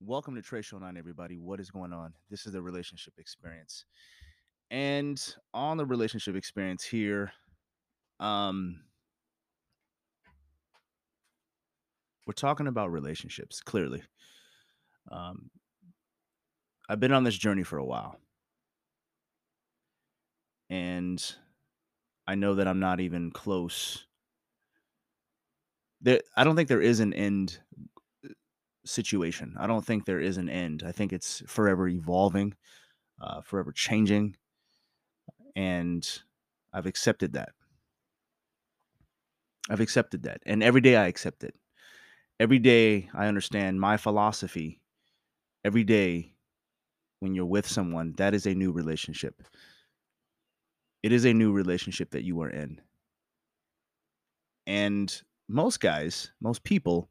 Welcome to Trey Show 9, everybody. What is going on? This is the relationship experience. And on the relationship experience here, um, we're talking about relationships, clearly. Um, I've been on this journey for a while. And I know that I'm not even close. There, I don't think there is an end situation. I don't think there is an end. I think it's forever evolving, uh, forever changing, and I've accepted that. I've accepted that, and every day I accept it. Every day I understand my philosophy. Every day, when you're with someone, that is a new relationship. It is a new relationship that you are in. And most guys, most people,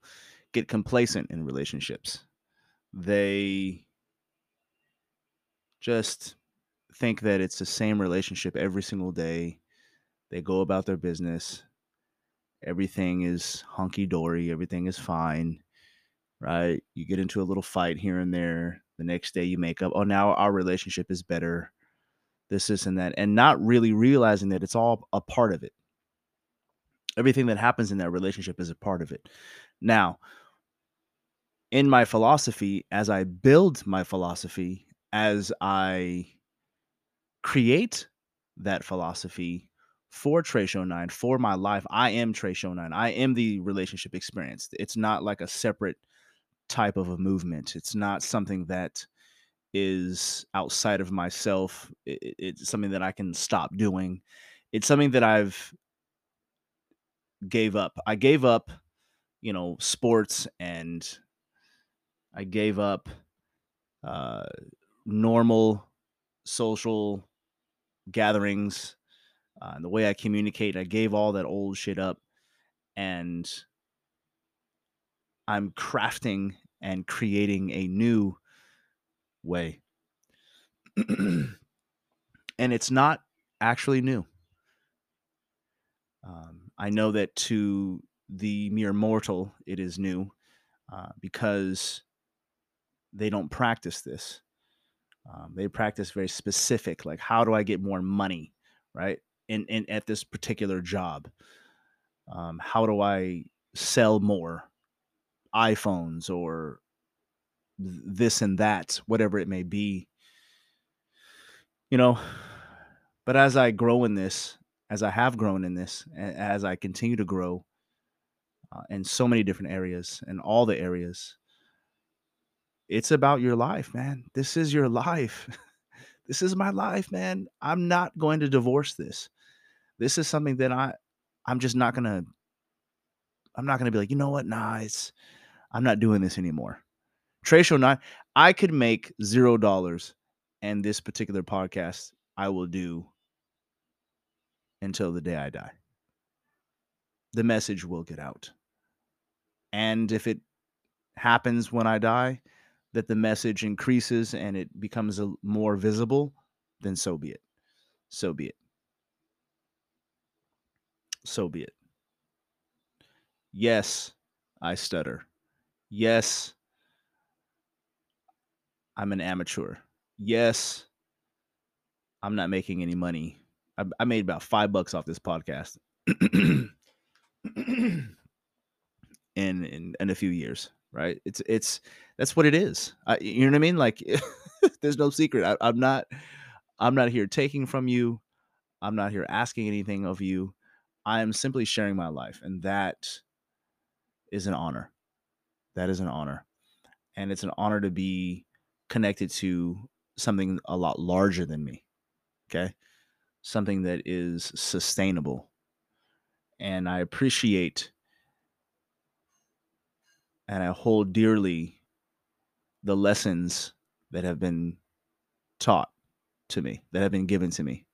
get complacent in relationships. They just think that it's the same relationship every single day. They go about their business. Everything is hunky dory. Everything is fine, right? You get into a little fight here and there. The next day you make up. Oh, now our relationship is better. This, this, and that. And not really realizing that it's all a part of it. Everything that happens in that relationship is a part of it. Now, in my philosophy, as I build my philosophy, as I create that philosophy for Trey Show 9, for my life, I am Trey Show 9. I am the relationship experience. It's not like a separate type of a movement. It's not something that is outside of myself. It, it's something that I can stop doing. It's something that I've gave up. I gave up, you know, sports and I gave up uh, normal social gatherings uh, and the way I communicate. I gave all that old shit up, and I'm crafting and creating a new way. and it's not actually new. Um, I know that to the mere mortal, it is new uh, because they don't practice this. Um, they practice very specific, like how do I get more money, right? In, in at this particular job, um, how do I sell more iPhones or this and that, whatever it may be, you know. But as I grow in this, as I have grown in this, as I continue to grow uh, in so many different areas and all the areas, it's about your life, man. This is your life. this is my life, man. I'm not going to divorce this. This is something that I I'm just not going to I'm not going to be like, "You know what? Nah, it's I'm not doing this anymore." Show 9, I could make 0 dollars and this particular podcast I will do until the day I die. The message will get out. And if it happens when I die, that the message increases and it becomes a, more visible, then so be it. So be it. So be it. Yes, I stutter. Yes, I'm an amateur. Yes, I'm not making any money. I, I made about five bucks off this podcast in, in in a few years right? It's it's that's what it is. I, you know what I mean? Like there's no secret. I, I'm not I'm not here taking from you. I'm not here asking anything of you. I am simply sharing my life, and that is an honor. That is an honor, and it's an honor to be connected to something a lot larger than me. Okay, something that is sustainable, and I appreciate and I hold dearly the lessons that have been taught to me, that have been given to me.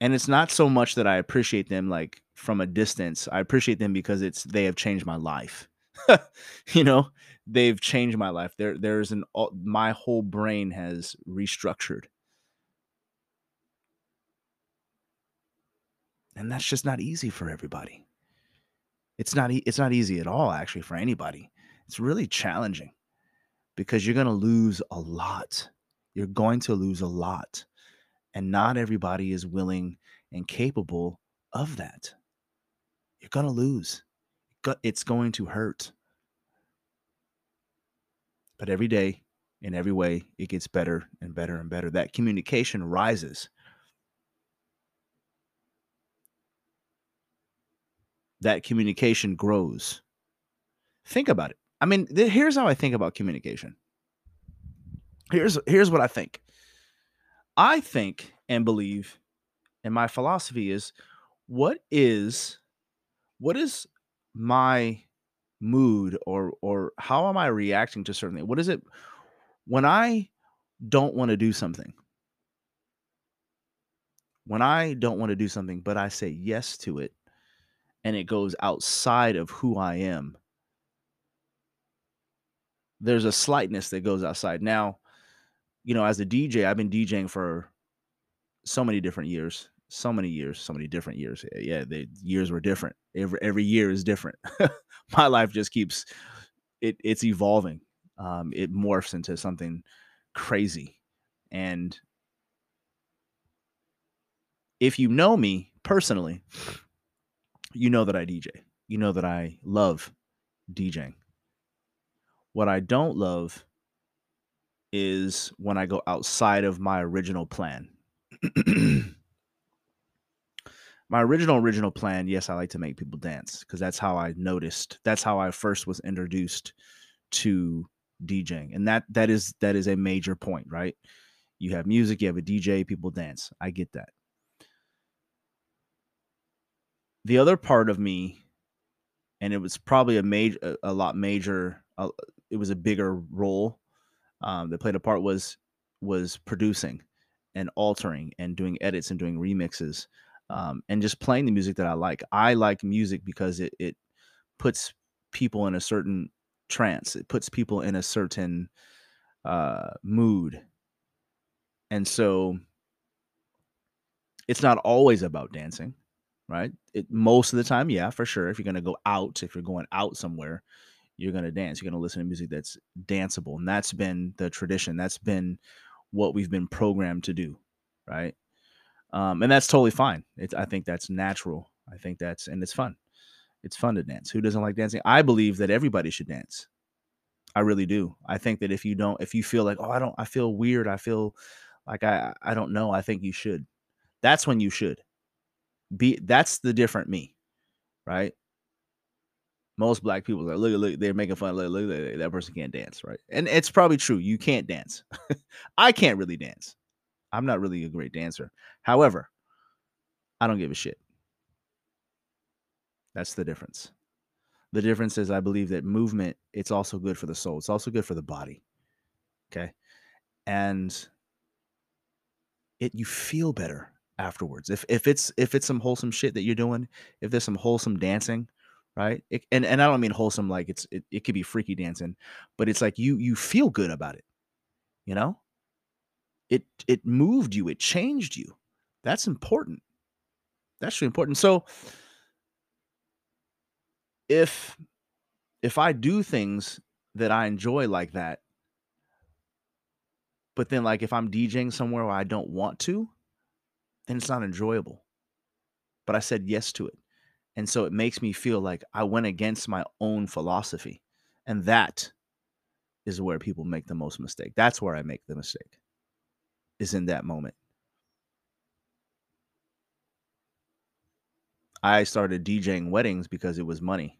And it's not so much that I appreciate them like from a distance. I appreciate them because it's they have changed my life. you know, they've changed my life. There there's an my whole brain has restructured. And that's just not easy for everybody. It's not it's not easy at all actually for anybody. It's really challenging because you're going to lose a lot. You're going to lose a lot. And not everybody is willing and capable of that. You're going to lose. It's going to hurt. But every day, in every way, it gets better and better and better. That communication rises. That communication grows. Think about it. I mean, th- here's how I think about communication. Here's here's what I think. I think and believe, and my philosophy is, what is what is my mood or or how am I reacting to certain things? What is it when I don't want to do something? When I don't want to do something, but I say yes to it, and it goes outside of who I am, there's a slightness that goes outside. Now, you know, as a DJ, I've been DJing for so many different years, so many years, so many different years. Yeah, the years were different. Every every year is different. My life just keeps it it's evolving. Um, it morphs into something crazy. And if you know me personally, you know that I DJ. You know that I love DJing. What I don't love is when I go outside of my original plan. my original original plan, yes, I like to make people dance because that's how I noticed. That's how I first was introduced to DJing. And that that is that is a major point, right? You have music, you have a DJ, people dance. I get that. The other part of me and it was probably a major a, a lot major uh, it was a bigger role um, that played a part was was producing and altering and doing edits and doing remixes um, and just playing the music that I like. I like music because it it puts people in a certain trance. It puts people in a certain uh, mood, and so it's not always about dancing, right? It most of the time, yeah, for sure. If you're gonna go out, if you're going out somewhere, you're going to dance. You're going to listen to music that's danceable. And that's been the tradition. That's been what we've been programmed to do. Right. Um, and that's totally fine. It's, I think that's natural. I think that's, and it's fun. It's fun to dance. Who doesn't like dancing? I believe that everybody should dance. I really do. I think that if you don't, if you feel like, oh, I don't, I feel weird. I feel like I, I don't know. I think you should. That's when you should be. That's the different me. Right most black people are like, look, look, they're making fun. Look, look, look, that person can't dance, right? And it's probably true. You can't dance. I can't really dance. I'm not really a great dancer. However, I don't give a shit. That's the difference. The difference is I believe that movement, it's also good for the soul. It's also good for the body. Okay. And it you feel better afterwards. If if it's if it's some wholesome shit that you're doing, if there's some wholesome dancing, right? It, and and I don't mean wholesome like it's it, it could be freaky dancing, but it's like you you feel good about it. You know? It it moved you, it changed you. That's important. That's really important. So if if I do things that I enjoy like that, but then like if I'm DJing somewhere where I don't want to, then it's not enjoyable. But I said yes to it. And so it makes me feel like I went against my own philosophy. And that is where people make the most mistake. That's where I make the mistake, is in that moment. I started DJing weddings because it was money.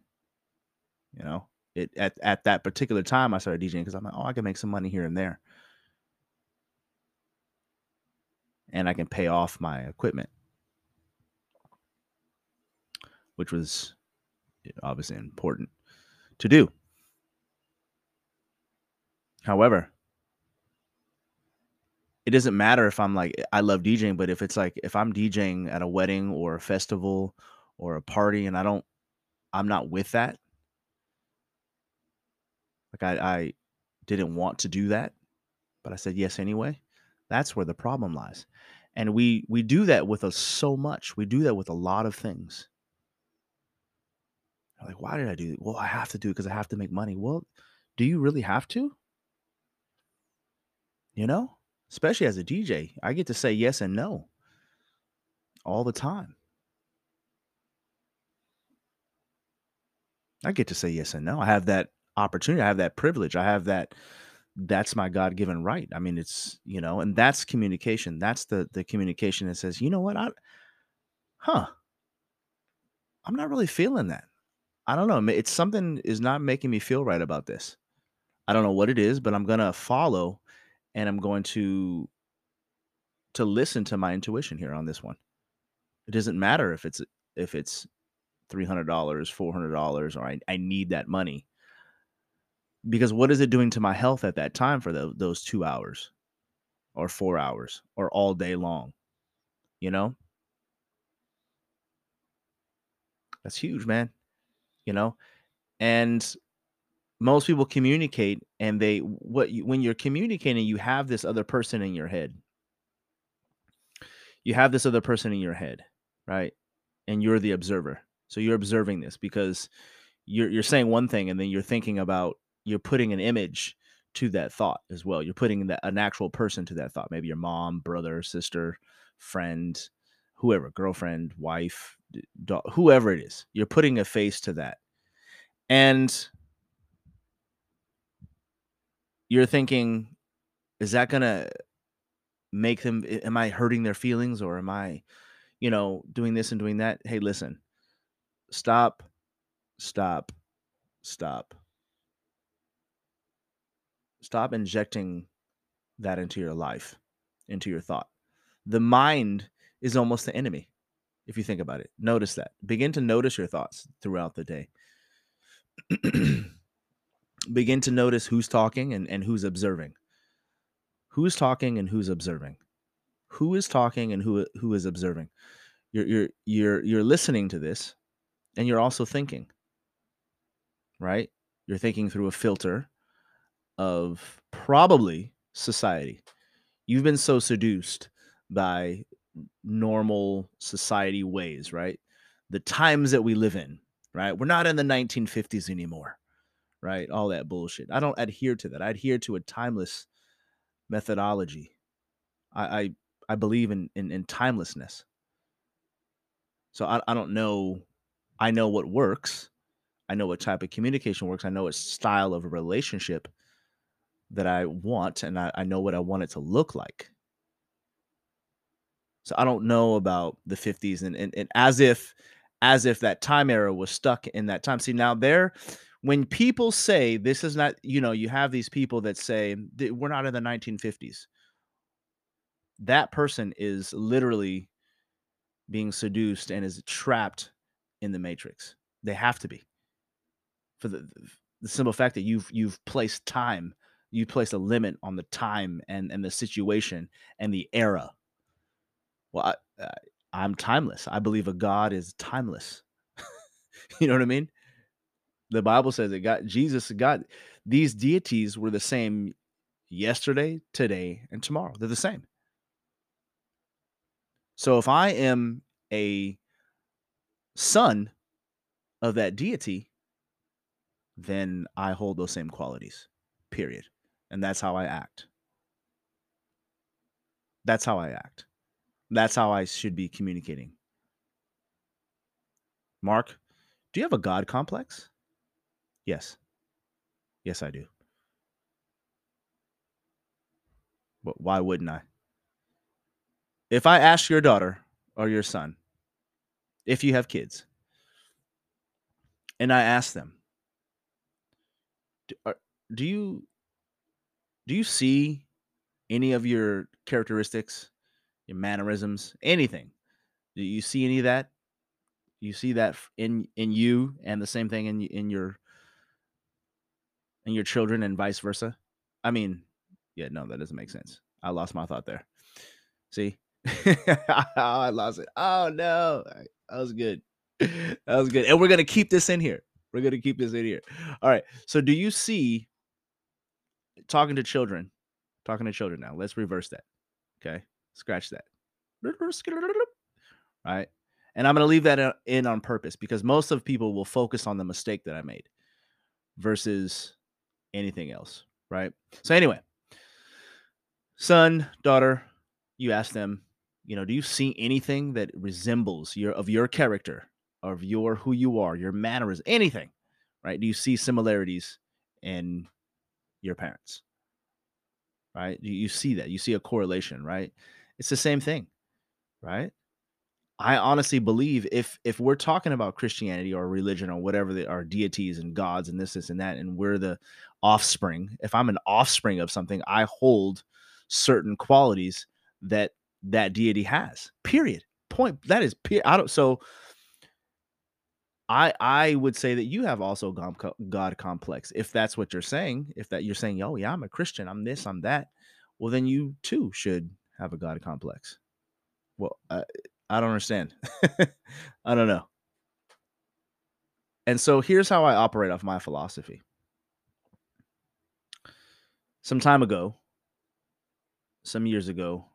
You know, it at, at that particular time I started DJing because I'm like, oh, I can make some money here and there. And I can pay off my equipment which was obviously important to do. However, it doesn't matter if I'm like I love DJing, but if it's like if I'm DJing at a wedding or a festival or a party and I don't I'm not with that. Like I, I didn't want to do that, but I said yes anyway. That's where the problem lies. And we we do that with us so much. We do that with a lot of things Like, why did I do it? Well, I have to do it because I have to make money. Well, do you really have to? You know, especially as a DJ, I get to say yes and no all the time. I get to say yes and no. I have that opportunity. I have that privilege. I have that. That's my God given right. I mean, it's you know, and that's communication. That's the the communication that says, you know what, I, huh, I'm not really feeling that. I don't know. It's something is not making me feel right about this. I don't know what it is, but I'm gonna follow, and I'm going to to listen to my intuition here on this one. It doesn't matter if it's if it's three hundred dollars, four hundred dollars, or I, I need that money. Because what is it doing to my health at that time for the, those two hours, or four hours, or all day long? You know, that's huge, man. You know, and most people communicate, and they what you, when you're communicating, you have this other person in your head. You have this other person in your head, right? And you're the observer so you're observing this because you're you're saying one thing and then you're thinking about you're putting an image to that thought as well. You're putting that an actual person to that thought. Maybe your mom, brother, sister, friend, whoever, girlfriend, wife, dog, whoever it is. You're putting a face to that. And you're thinking is that going to make them am I hurting their feelings or am I you know doing this and doing that? Hey, listen stop, stop, stop. Stop injecting that into your life, into your thought. The mind is almost the enemy, if you think about it. Notice that. Begin to notice your thoughts throughout the day. Begin to notice who's talking and, and who's observing. Who's talking and who's observing. Who is talking and who who is observing. You're you're you're you're listening to this and you're also thinking right you're thinking through a filter of probably society. You've been so seduced by normal society ways right? The times that we live in right? We're not in the 1950s anymore right? All that bullshit. I don't adhere to that. I adhere to a timeless methodology. I i, I believe in, in in timelessness. So I, I don't know. I know what works. I know what type of communication works. I know what style of a relationship that I want, and I, I know what I want it to look like. So I don't know about the 50s and, and, and as if as if that time era was stuck in that time. See, now there when people say this is not, you know, you have these people that say we're not in the 1950s. That person is literally being seduced and is trapped in the matrix. They have to be. For the the simple fact that you've you've placed time, you place a limit on the time and and the situation and the era. Well, I, I, I'm timeless. I believe a God is timeless. you know what I mean? The Bible says that God, Jesus, God, these deities were the same yesterday, today, and tomorrow. They're the same. So if I am a son of that deity, then I hold those same qualities, period. And that's how I act. That's how I act. That's how I should be communicating. Mark, do you have a God complex? Yes. Yes, I do. But why wouldn't I? If I ask your daughter or your son, if you have kids, and I ask them, do, are, do you do you see any of your characteristics, your mannerisms, anything? Do you see any of that? You see that in in you, and the same thing in in your in your children, and vice versa. I mean, yeah, no, that doesn't make sense. I lost my thought there. See, I lost it. Oh no, that was good. That was good. And we're gonna keep this in here. We're gonna keep this in here. All right. So do you see talking to children? Talking to children now. Let's reverse that. Okay. Scratch that. Right. And I'm going to leave that uh, in on purpose because most of people will focus on the mistake that I made versus anything else, right? So anyway, son, daughter, you ask them, you know, do you see anything that resembles your of your character, of your who you are, your manners, anything, right? Do you see similarities in your parents? Right? You, you see that. You see a correlation, right? It's the same thing, right? I honestly believe if if we're talking about Christianity or religion or whatever they are deities and gods and this, this, and that, and we're the offspring, if I'm an offspring of something, I hold certain qualities that that deity has. Period. Point. That is. I don't. So. I I would say that you have also God complex. If that's what you're saying, if that you're saying, oh yeah, I'm a Christian, I'm this, I'm that, well then you too should have a God complex. Well, I, I don't understand. I don't know. And so here's how I operate off my philosophy. Some time ago, some years ago,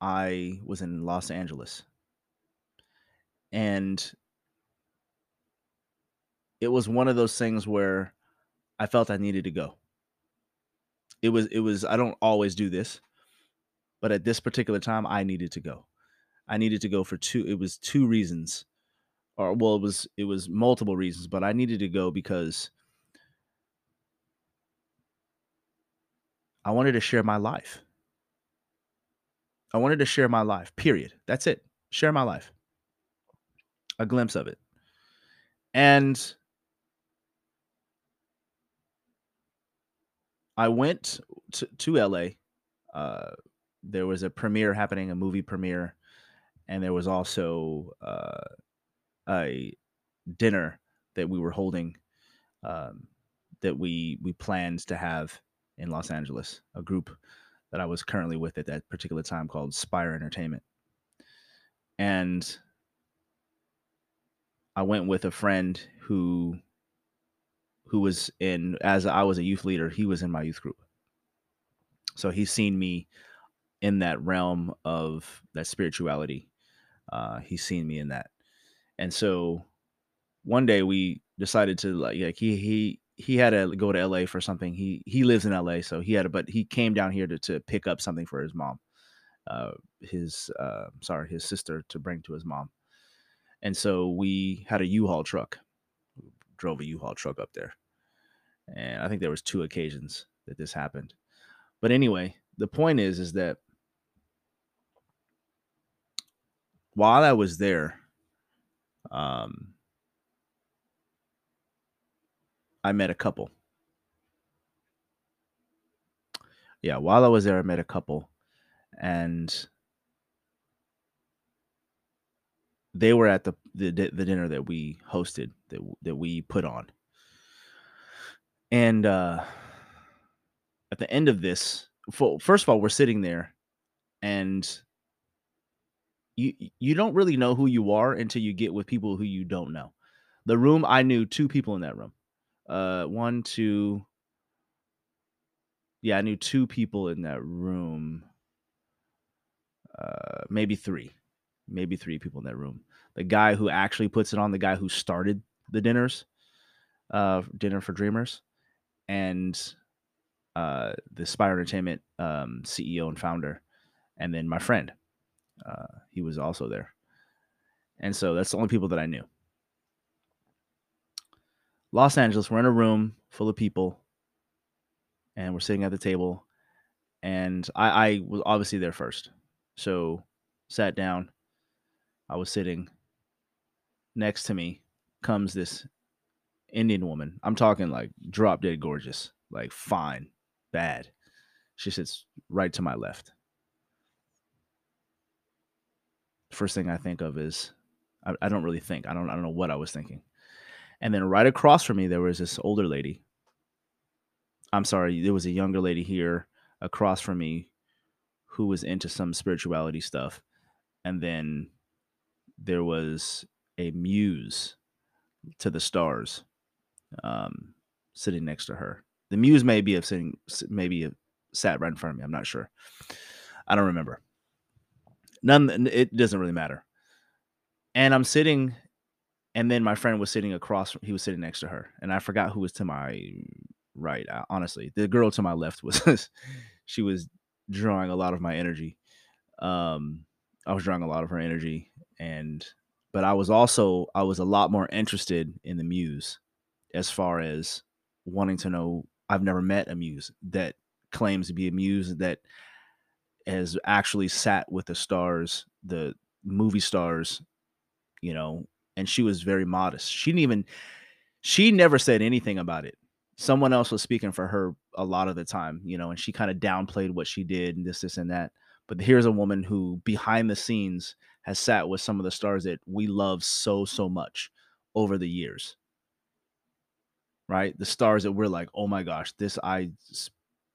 I was in Los Angeles. And it was one of those things where I felt I needed to go. It was it was I don't always do this, but at this particular time I needed to go. I needed to go for two it was two reasons. Or well it was it was multiple reasons, but I needed to go because I wanted to share my life. I wanted to share my life, period. That's it. Share my life. A glimpse of it. And I went to, to LA. Uh, there was a premiere happening, a movie premiere, and there was also uh, a dinner that we were holding um, that we we planned to have in Los Angeles. A group that I was currently with at that particular time called Spire Entertainment. And I went with a friend who who was in as I was a youth leader, he was in my youth group. So he's seen me in that realm of that spirituality. Uh, he's seen me in that. And so one day we decided to like, like he he he had to go to LA for something. He he lives in LA, so he had to, but he came down here to to pick up something for his mom, uh, his uh, sorry, his sister to bring to his mom, and so we had a U-Haul truck, drove a U-Haul truck up there, and I think there was two occasions that this happened, but anyway, the point is is that while I was there, um I met a couple. Yeah, while I was there, I met a couple, and they were at the the, the dinner that we hosted that that we put on. And uh, at the end of this, first of all, we're sitting there, and you you don't really know who you are until you get with people who you don't know. The room, I knew two people in that room uh one two yeah i knew two people in that room uh maybe three maybe three people in that room the guy who actually puts it on the guy who started the dinners uh dinner for dreamers and uh the spire entertainment um ceo and founder and then my friend uh he was also there and so that's the only people that i knew Los Angeles. We're in a room full of people, and we're sitting at the table. And I, I was obviously there first, so sat down. I was sitting. Next to me comes this Indian woman. I'm talking like drop dead gorgeous, like fine, bad. She sits right to my left. First thing I think of is I, I don't really think. I don't I don't know what I was thinking. And then right across from me, there was this older lady. I'm sorry, there was a younger lady here across from me who was into some spirituality stuff. And then there was a muse to the stars um, sitting next to her. The muse may be of sitting, maybe sat right in front of me. I'm not sure. I don't remember. None. It doesn't really matter. And I'm sitting and then my friend was sitting across he was sitting next to her and I forgot who was to my right, uh, honestly. The girl to my left was she was drawing a lot of my energy. Um I was drawing a lot of her energy and but I was also I was a lot more interested in the muse as far as wanting to know I've never met a muse that claims to be a muse that has actually sat with the stars, the movie stars, you know, and she was very modest. She didn't even she never said anything about it. Someone else was speaking for her a lot of the time, you know, and she kind of downplayed what she did and this, this, and that. But here's a woman who behind the scenes has sat with some of the stars that we love so, so much over the years. Right? The stars that we're like, oh my gosh, this I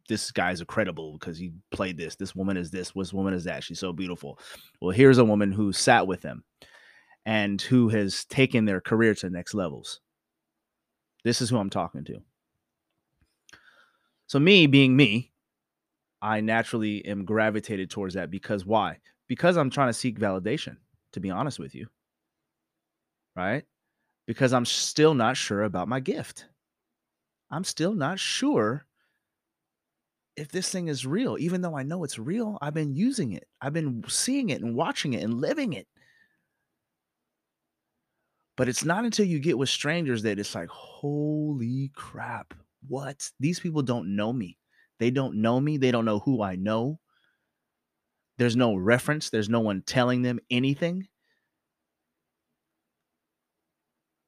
this guy's incredible because he played this. This woman is this. This woman is that. She's so beautiful. Well, here's a woman who sat with them and who has taken their career to the next levels. This is who I'm talking to. So, me being me, I naturally am gravitated towards that because why? Because I'm trying to seek validation, to be honest with you. Right? Because I'm still not sure about my gift. I'm still not sure if this thing is real, even though I know it's real, I've been using it. I've been seeing it and watching it and living it. But it's not until you get with strangers that it's like, holy crap, what? These people don't know me. They don't know me. They don't know who I know. There's no reference, there's no one telling them anything.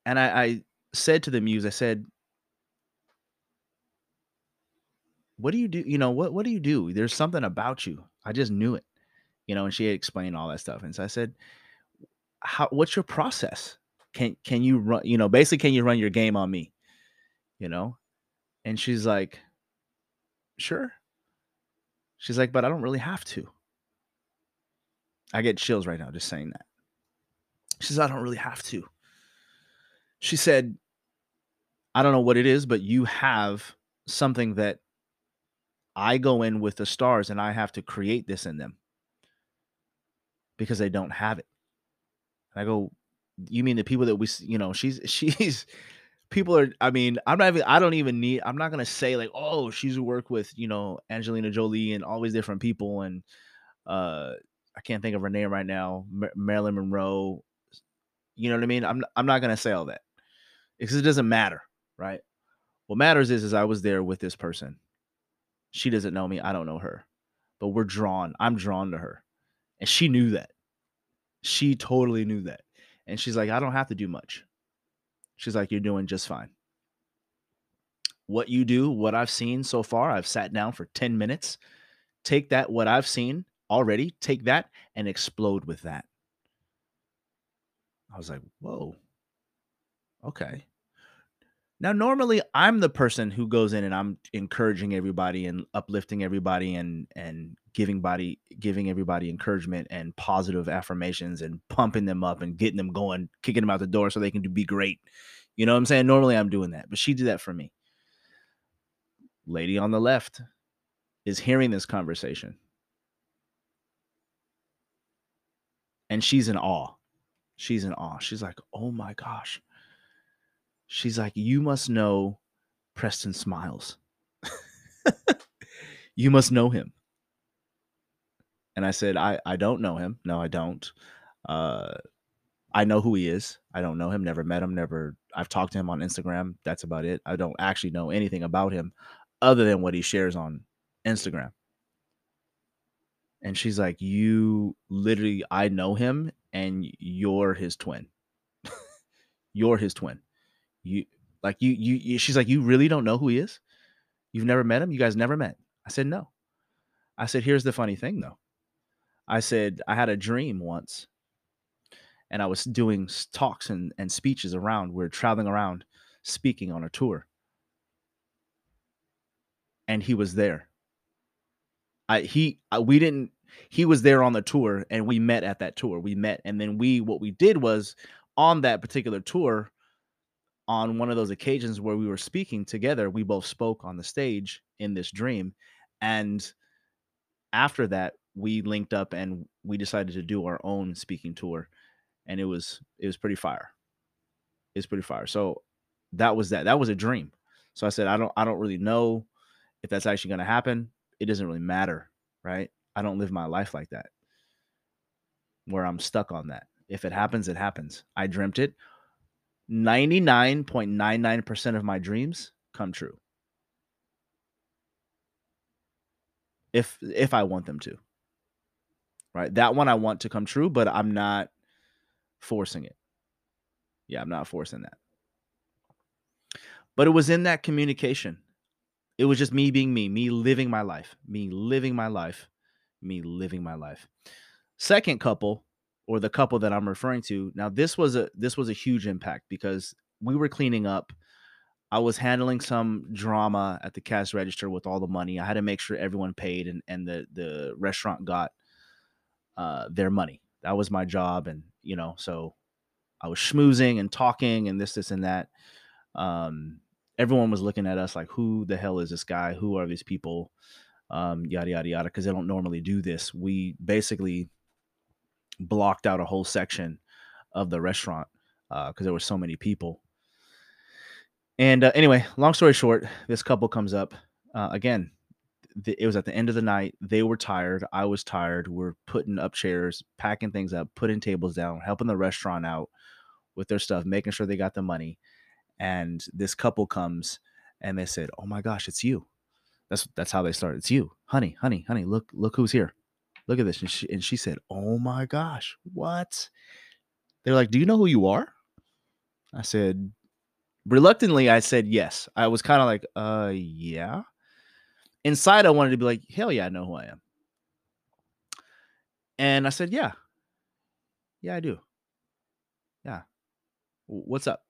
And I, I said to the muse, I said, what do you do? You know, what what do you do? There's something about you. I just knew it. You know, and she had explained all that stuff. And so I said, How what's your process? Can can you run, you know, basically can you run your game on me? You know? And she's like, Sure. She's like, but I don't really have to. I get chills right now just saying that. She says, I don't really have to. She said, I don't know what it is, but you have something that I go in with the stars and I have to create this in them because they don't have it. And I go, you mean the people that we, you know, she's, she's, people are, I mean, I'm not even, I don't even need, I'm not to say like, oh, she's worked with, you know, Angelina Jolie and all these different people. And, uh, I can't think of her name right now, Mar- Marilyn Monroe. You know what I mean? I'm, I'm not to say all that because it doesn't matter. Right. What matters is, is I was there with this person she doesn't know me. I don't know her. But we're drawn. I'm drawn to her. And she knew that. She totally knew that. And she's like, I don't have to do much. She's like, You're doing just fine. What you do, what I've seen so far, I've sat down for 10 minutes. Take that, what I've seen already, take that and explode with that. I was like, Whoa. Okay. Now, normally I'm the person who goes in and I'm encouraging everybody and uplifting everybody and and giving body giving everybody encouragement and positive affirmations and pumping them up and getting them going, kicking them out the door so they can do, be great. You know what I'm saying? Normally I'm doing that, but she did that for me. Lady on the left is hearing this conversation. And she's in awe. She's in awe. She's like, "Oh my gosh." She's like, You must know Preston Smiles. you must know him. And I said, I, I don't know him. No, I don't. Uh, I know who he is. I don't know him, never met him, never. I've talked to him on Instagram. That's about it. I don't actually know anything about him other than what he shares on Instagram. And she's like, You literally, I know him and you're his twin. you're his twin. You like you, you you she's like, You really don't know who he is? You've never met him? You guys never met? I said, No. I said, Here's the funny thing though. I said, I had a dream once and I was doing talks and, and speeches around. We are traveling around speaking on a tour. And he was there. I he I, we didn't he was there on the tour and we met at that tour. We met and then we what we did was on that particular tour on one of those occasions where we were speaking together, we both spoke on the stage in this dream. And after that, we linked up and we decided to do our own speaking tour. and it was it was pretty fire. It's pretty fire. So that was that. That was a dream. So I said, I don't I don't really know if that's actually going to happen. It doesn't really matter, right? I don't live my life like that, where I'm stuck on that. If it happens, it happens. I dreamt it. 99.99% of my dreams come true. If if I want them to. Right? That one I want to come true, but I'm not forcing it. Yeah, I'm not forcing that. But it was in that communication. It was just me being me, me living my life, me living my life, me living my life. Second couple, or the couple that I'm referring to, now this was a this was a huge impact because we were cleaning up. I was handling some drama at the cash register with all the money. I had to make sure everyone paid and and the the restaurant got uh, their money. That was my job, and you know, so I was schmoozing and talking and this, this, and that. Um, everyone was looking at us like, who the hell is this guy? Who are these people? Um, yada yada yada, because they don't normally do this. We basically blocked out a whole section of the restaurant because uh, there were so many people. And uh, anyway, long story short, this couple comes up uh, again. Th- it was at the end of the night. They were tired. I was tired. We're putting up chairs, packing things up, putting tables down, helping the restaurant out with their stuff, making sure they got the money and this couple comes and they said, "Oh my gosh, it's you." That's that's how they started. It's you, honey, honey, honey. Look, look who's here. Look at this. And she and she said, "Oh my gosh, what?" They're like, "Do you know who you are?" I said, reluctantly, I said yes. I was kind of like, "Uh, yeah." Inside, I wanted to be like, "Hell yeah, I know who I am." And I said, "Yeah, yeah, I do. Yeah, what's up?"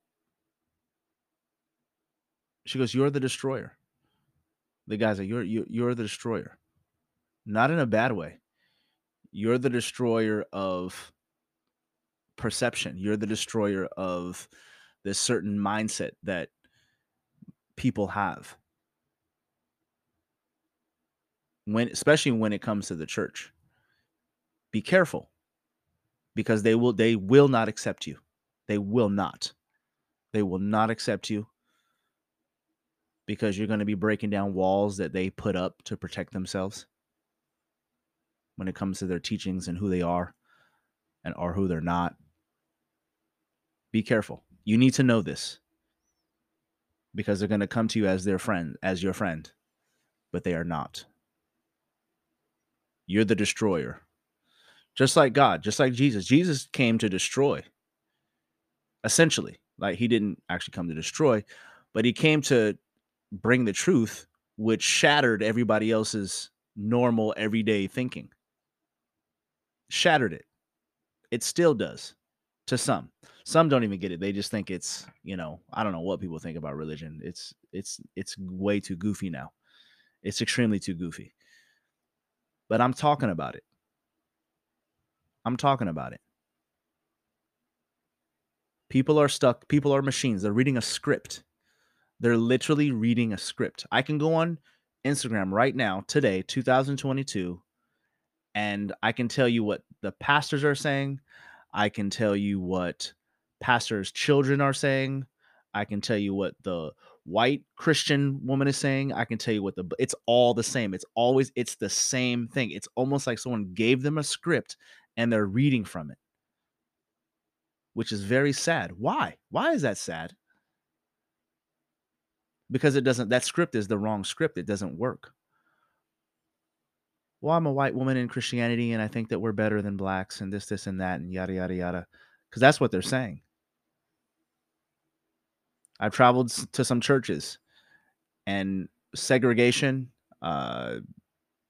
She goes, "You're the destroyer." The guy's like, "You're you, you're the destroyer," not in a bad way. You're the destroyer of perception. You're the destroyer of this certain mindset that people have. When especially when it comes to the church. Be careful. Because they will they will not accept you. They will not. They will not accept you. Because you're going to be breaking down walls that they put up to protect themselves when it comes to their teachings and who they are and are who they're not. Be careful. You need to know this because they're going to come to you as their friend, as your friend, but they are not. You're the destroyer. Just like God, just like Jesus. Jesus came to destroy. Essentially, like he didn't actually come to destroy, but he came to bring the truth, which shattered everybody else's normal everyday thinking. Shattered it. It still does to some. Some don't even get it. They just think it's, you know, I don't know what people think about religion. It's it's it's way too goofy now. It's extremely too goofy. But I'm talking about it. I'm talking about it. People are stuck. People are machines. They're reading a script. They're literally reading a script. I can go on Instagram right now, today, 2022, and I can tell you what the pastors are saying. I can tell you what pastors' children are saying. I can tell you what the white Christian woman is saying. I can tell you what the it's all the same. It's always it's the same thing. It's almost like someone gave them a script and they're reading from it. Which is very sad. Why? Why is that sad? because it doesn't that script is the wrong script it doesn't work well i'm a white woman in christianity and i think that we're better than blacks and this this and that and yada yada yada because that's what they're saying i've traveled to some churches and segregation uh,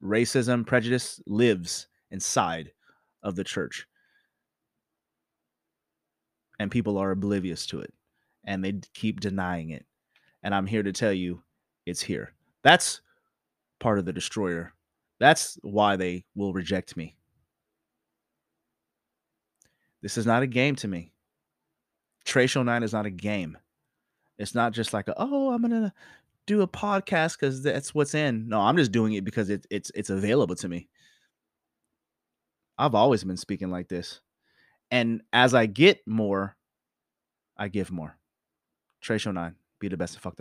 racism prejudice lives inside of the church and people are oblivious to it and they keep denying it and I'm here to tell you it's here. That's part of the destroyer. That's why they will reject me. This is not a game to me. Show 9 is not a game. It's not just like, a, oh, I'm gonna do a podcast because that's what's in. No, I'm just doing it because it, it's it's available to me. I've always been speaking like this. And as I get more, I give more. Show 9. Be the best and fuck